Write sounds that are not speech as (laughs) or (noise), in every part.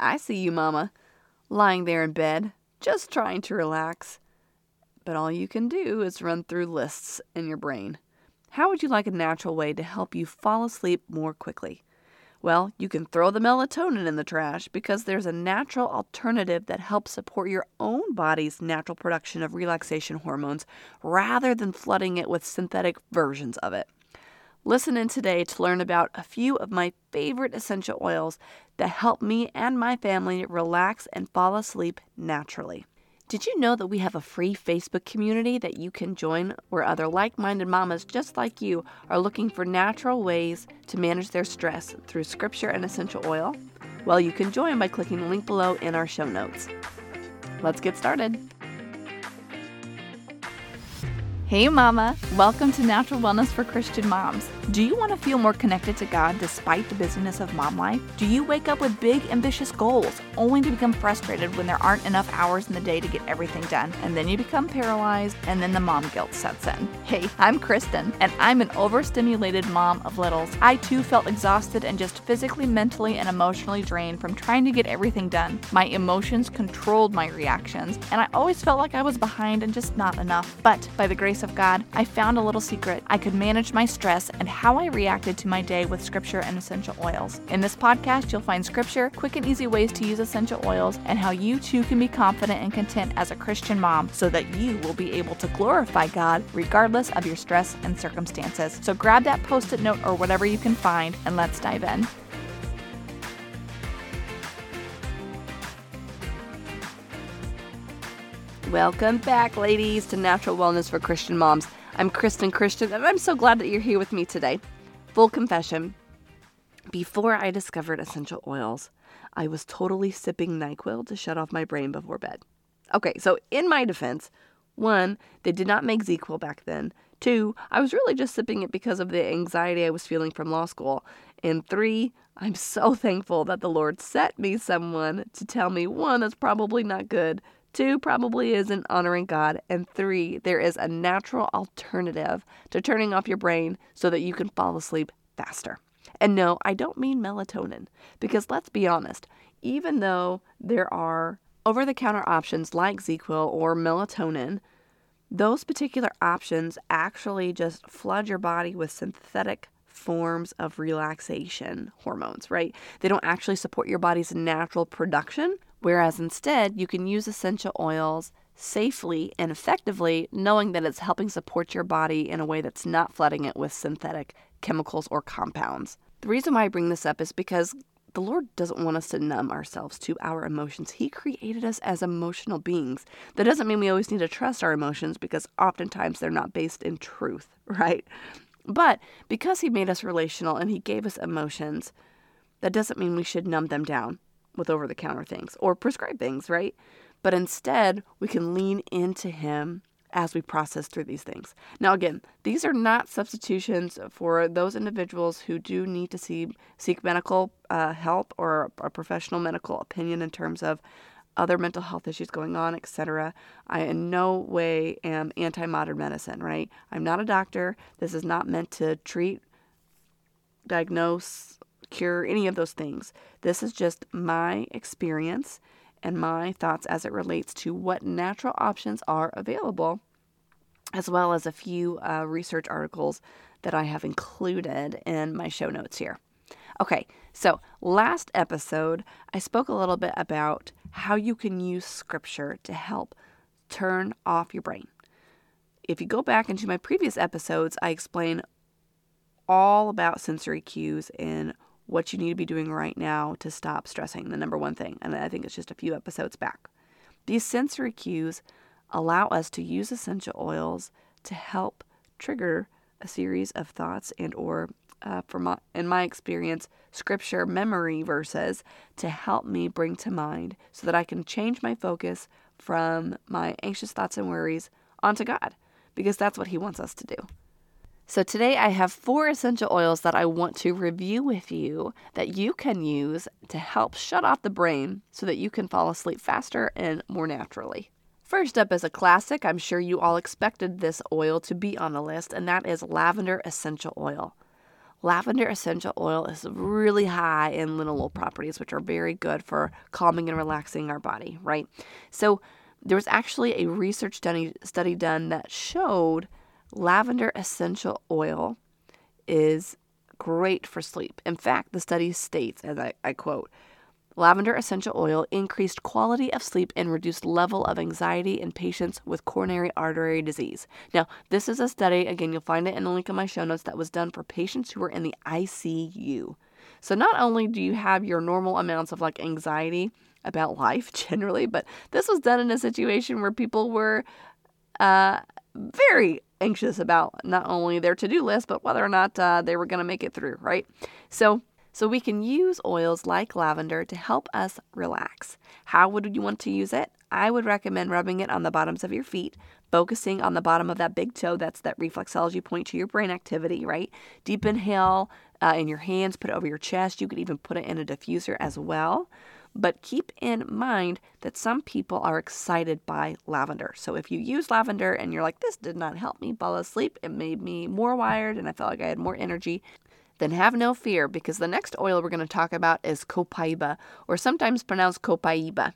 I see you, Mama, lying there in bed, just trying to relax. But all you can do is run through lists in your brain. How would you like a natural way to help you fall asleep more quickly? Well, you can throw the melatonin in the trash because there's a natural alternative that helps support your own body's natural production of relaxation hormones rather than flooding it with synthetic versions of it. Listen in today to learn about a few of my favorite essential oils that help me and my family relax and fall asleep naturally. Did you know that we have a free Facebook community that you can join where other like minded mamas just like you are looking for natural ways to manage their stress through scripture and essential oil? Well, you can join by clicking the link below in our show notes. Let's get started. Hey, Mama! Welcome to Natural Wellness for Christian Moms. Do you want to feel more connected to God despite the busyness of mom life? Do you wake up with big, ambitious goals only to become frustrated when there aren't enough hours in the day to get everything done? And then you become paralyzed, and then the mom guilt sets in. Hey, I'm Christen, and I'm an overstimulated mom of littles. I too felt exhausted and just physically, mentally, and emotionally drained from trying to get everything done. My emotions controlled my reactions, and I always felt like I was behind and just not enough. But by the grace of God, I found a little secret. I could manage my stress and how I reacted to my day with scripture and essential oils. In this podcast, you'll find scripture, quick and easy ways to use essential oils, and how you too can be confident and content as a Christian mom so that you will be able to glorify God regardless of your stress and circumstances. So grab that post it note or whatever you can find, and let's dive in. Welcome back, ladies, to Natural Wellness for Christian Moms. I'm Christen Christian, and I'm so glad that you're here with me today. Full confession before I discovered essential oils, I was totally sipping NyQuil to shut off my brain before bed. Okay, so in my defense, one, they did not make ZzzQuil back then. Two, I was really just sipping it because of the anxiety I was feeling from law school. And three, I'm so (laughs) thankful that the Lord set me someone to tell me one, that's probably not good, Two probably isn't honoring God. And three, there is a natural alternative to turning off your brain so that you can fall asleep faster. And no, I don't mean melatonin, because let's be honest, even though there are over the counter options like ZzzQuil or melatonin, those particular options actually just flood your body with synthetic forms of relaxation hormones, right? They don't actually support your body's natural production Whereas instead, you can use essential oils safely and effectively, knowing that it's helping support your body in a way that's not flooding it with synthetic chemicals or compounds. The reason why I bring this up is because the Lord doesn't want us to numb ourselves to our emotions. He created us as emotional beings. That doesn't mean we always need to trust our emotions because oftentimes they're not based in truth, (laughs) right? But because He made us relational and He gave us emotions, that doesn't mean we should numb them down with over the counter things or prescribe things, right? But instead, we can lean into Him as we process through these things. Now, again, these are not substitutions for those individuals who do need to see seek medical uh, help or a professional medical opinion in terms of other mental health issues going on, etc. I in no way am anti-modern medicine, right? I'm not a doctor. This is not meant to treat, diagnose, cure, any of those things. This is just my experience and my thoughts as it relates to what natural options are available, as well as a few uh, research articles that I have included in my show notes here. Okay, so last episode, I spoke a little bit about how you can use scripture to help turn off your brain. If you go back into my previous episodes, I explain all about sensory cues and what you need to be doing right now to stop stressing, the number one thing. And I think it's just a few episodes back. These sensory cues allow us to use essential oils to help trigger a series of thoughts and or uh, from my, in my experience scripture memory verses to help me bring to mind so that i can change my focus from my anxious thoughts and worries onto god because that's what he wants us to do so, today I have four essential oils that I want to review with you that you can use to help shut off the brain so that you can fall asleep faster and more naturally. First up is a classic. I'm sure you all expected this oil to be on the list, and that is lavender essential oil. lavender essential oil is really high in linalool properties, which are very good for calming and relaxing our body, right? So there was actually a research study, study done that showed lavender essential oil is great for sleep. In fact, the study states, as I, I quote, Lavender essential oil increased quality of sleep and reduced level of anxiety in patients with coronary artery disease. Now, this is a study, again, you'll find it in the link in my show notes, that was done for patients who were in the ICU. So not only do you have your normal amounts of like anxiety about life (laughs) generally, but this was done in a situation where people were uh, very anxious about not only their to-do list, but whether or not uh, they were going to make it through, right? So so we can use oils like lavender to help us relax. How would you want to use it? I would recommend rubbing it on the bottoms of your feet, focusing on the bottom of that big toe. That's that reflexology point to your brain activity, right? Deep inhale uh, in your hands, put it over your chest. You could even put it in a diffuser as well. But keep in mind that some people are excited by lavender. So if you use lavender and you're like, this did not help me fall asleep, it made me more wired and I felt like I had more energy, then have no fear because the next oil we're going to talk about is copaiba, or sometimes pronounced copaiba.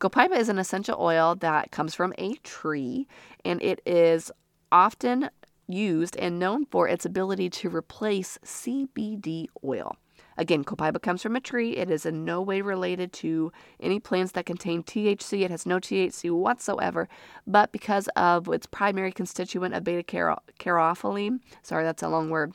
Copaiba is an essential oil that comes from a tree and it is often used and known for its ability to replace CBD oil. Again, copaiba comes from a tree. It is in no way related to any plants that contain THC. It has no THC whatsoever, but because of its primary constituent of beta caryophyllene, sorry, that's a long word,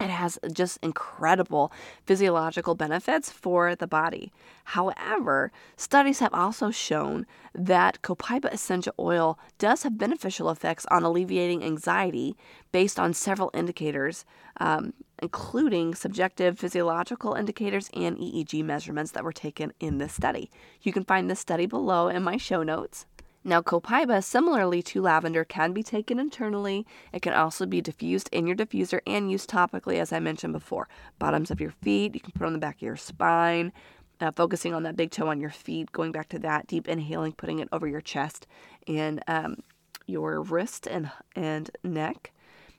it has just incredible physiological benefits for the body. However, studies have also shown that copaiba essential oil does have beneficial effects on alleviating anxiety based on several indicators, um, including subjective physiological indicators and EEG measurements that were taken in this study. You can find this study below in my show notes. Now, copaiba, similarly to lavender, can be taken internally. It can also be diffused in your diffuser and used topically, as I mentioned before. Bottoms of your feet, you can put on the back of your spine, uh, focusing on that big toe on your feet, going back to that, deep inhaling, putting it over your chest and um, your wrist and, and neck.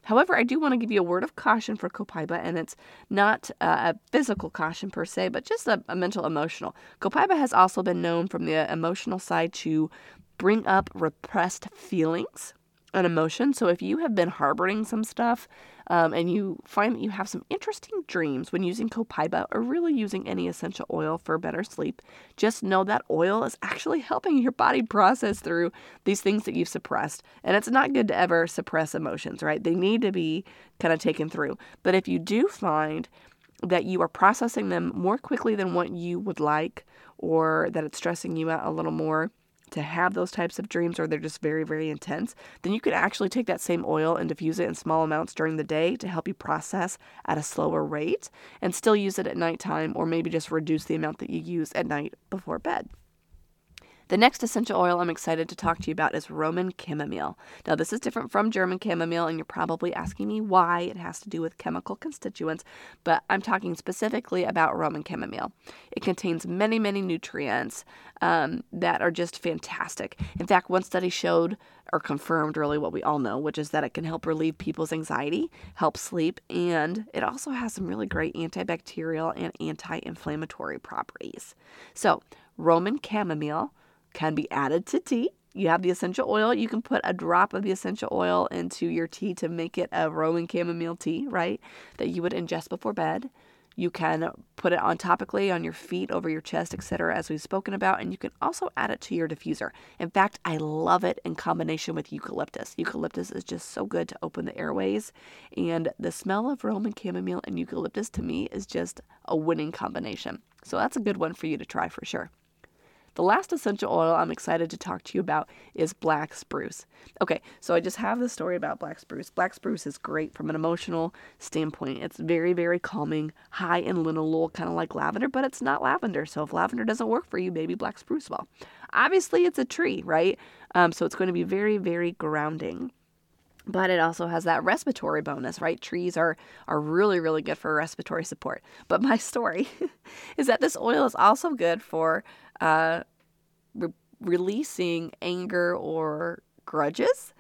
However, I do want to give you a word of caution for copaiba, and it's not uh, a physical caution per se, but just a, a mental emotional. Copaiba has also been known from the emotional side to bring up repressed feelings and emotions. So if you have been harboring some stuff um, and you find that you have some interesting dreams when using copaiba or really using any essential oil for better sleep, just know that oil is actually helping your body process through these things that you've suppressed. And it's not good to ever suppress emotions, right? They need to be kind of taken through. But if you do find that you are processing them more quickly than what you would like, or that it's stressing you out a little more, to have those types of dreams or they're just very, very intense, then you could actually take that same oil and diffuse it in small amounts during the day to help you process at a slower rate and still use it at nighttime or maybe just reduce the amount that you use at night before bed. The next essential oil I'm excited to talk to you about is Roman chamomile. Now, this is different from German chamomile, and you're probably asking me why it has to do with chemical constituents, but I'm talking specifically about Roman chamomile. It contains many, many nutrients um, that are just fantastic. In fact, one study showed or confirmed really what we all know, which is that it can help relieve people's anxiety, help sleep, and it also has some really great antibacterial and anti inflammatory properties. So, Roman chamomile can be added to tea. You have the essential oil. You can put a drop of the essential oil into your tea to make it a Roman chamomile tea, right? That you would ingest before bed. You can put it on topically on your feet, over your chest, etc., as we've spoken about, and you can also add it to your diffuser. In fact, I love it in combination with eucalyptus. Eucalyptus is just so good to open the airways, and the smell of Roman chamomile and eucalyptus to me is just a winning combination. So that's a good one for you to try for sure. The last essential oil I'm excited to talk to you about is black spruce. Okay, so I just have the story about black spruce. Black spruce is great from an emotional standpoint. It's very, very calming, high in linalool, kind of like lavender, but it's not lavender. So if lavender doesn't work for you, maybe black spruce will. Obviously, it's a tree, right? Um, so it's going to be very, very grounding but it also has that respiratory bonus right trees are are really really good for respiratory support but my (laughs) story is that this oil is also good for uh, re- releasing anger or grudges.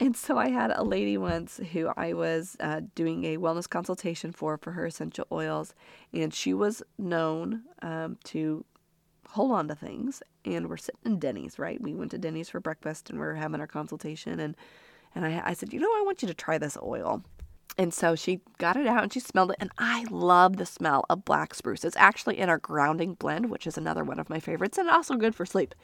And so I had a lady once who I was uh, doing a wellness consultation for for her essential oils, and she was known um, to hold on to things. And we're sitting in Denny's, right? We went to Denny's for breakfast, and we are having our consultation, and and I, I said, you know, I want you to try this oil. And so she got it out and she smelled it, and I love the smell of black spruce. It's actually in our grounding blend, which is another one of my favorites, and also good for sleep.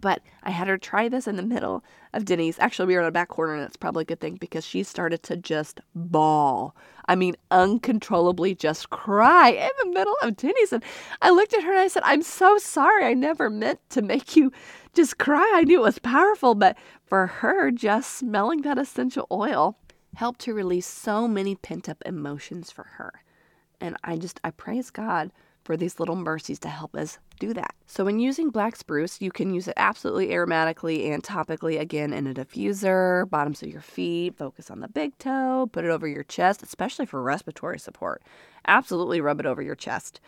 But I had her try this in the middle of Denny's. Actually, we were in a back corner, and it's probably a good thing because she started to just bawl. I mean, uncontrollably just cry in the middle of Denny's. And I looked at her and I said, I'm so sorry. I never meant to make you just cry. I knew it was powerful. But for her, just smelling that essential oil helped to release so many pent up emotions for her. And I just, I praise God for these little mercies to help us do that. So, when using black spruce, you can use it absolutely aromatically and topically again in a diffuser, bottoms of your feet, focus on the big toe, put it over your chest, especially for respiratory support. Absolutely rub it over your chest.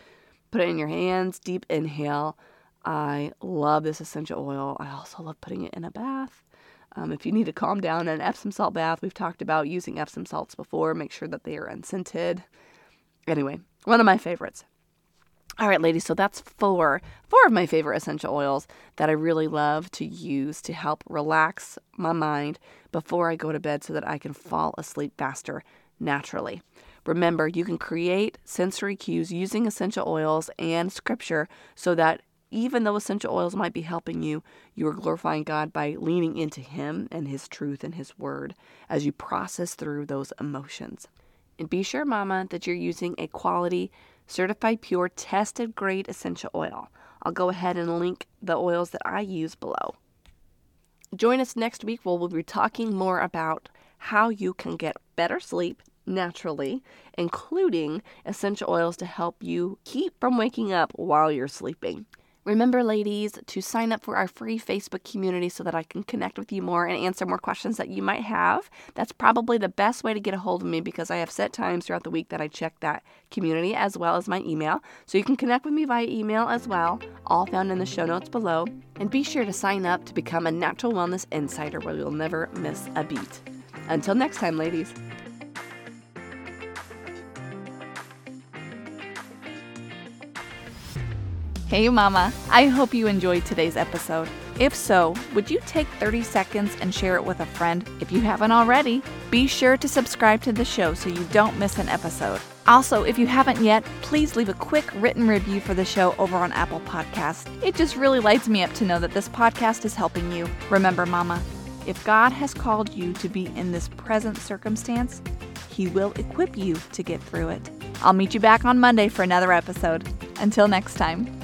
Put it in your hands, deep inhale. I love this essential oil. I also love putting it in a bath. Um, if you need to calm down, an Epsom salt bath, we've talked about using Epsom salts before. Make sure that they are unscented. Anyway, one of my favorites. All right, ladies, so that's four, four of my favorite essential oils that I really love to use to help relax my mind before I go to bed so that I can fall asleep faster naturally. Remember, you can create sensory cues using essential oils and scripture so that even though essential oils might be helping you, you are glorifying God by leaning into Him and His truth and His word as you process through those emotions. And be sure, Mama, that you're using a quality certified pure, tested grade essential oil. I'll go ahead and link the oils that I use below. Join us next week where we'll be talking more about how you can get better sleep naturally, including essential oils to help you keep from waking up while you're sleeping. Remember, ladies, to sign up for our free Facebook community so that I can connect with you more and answer more questions that you might have. That's probably the best way to get a hold of me because I have set times throughout the week that I check that community as well as my email. So you can connect with me via email as well, all found in the show notes below. And be sure to sign up to become a natural wellness insider where you'll never miss a beat. Until next time, ladies. Hey, Mama. I hope you enjoyed today's episode. If so, would you take 30 seconds and share it with a friend? If you haven't already, be sure to subscribe to the show so you don't miss an episode. Also, if you haven't yet, please leave a quick written review for the show over on Apple Podcasts. It just really lights me up to know that this podcast is helping you. Remember, Mama, if God has called you to be in this present circumstance, He will equip you to get through it. I'll meet you back on Monday for another episode. Until next time.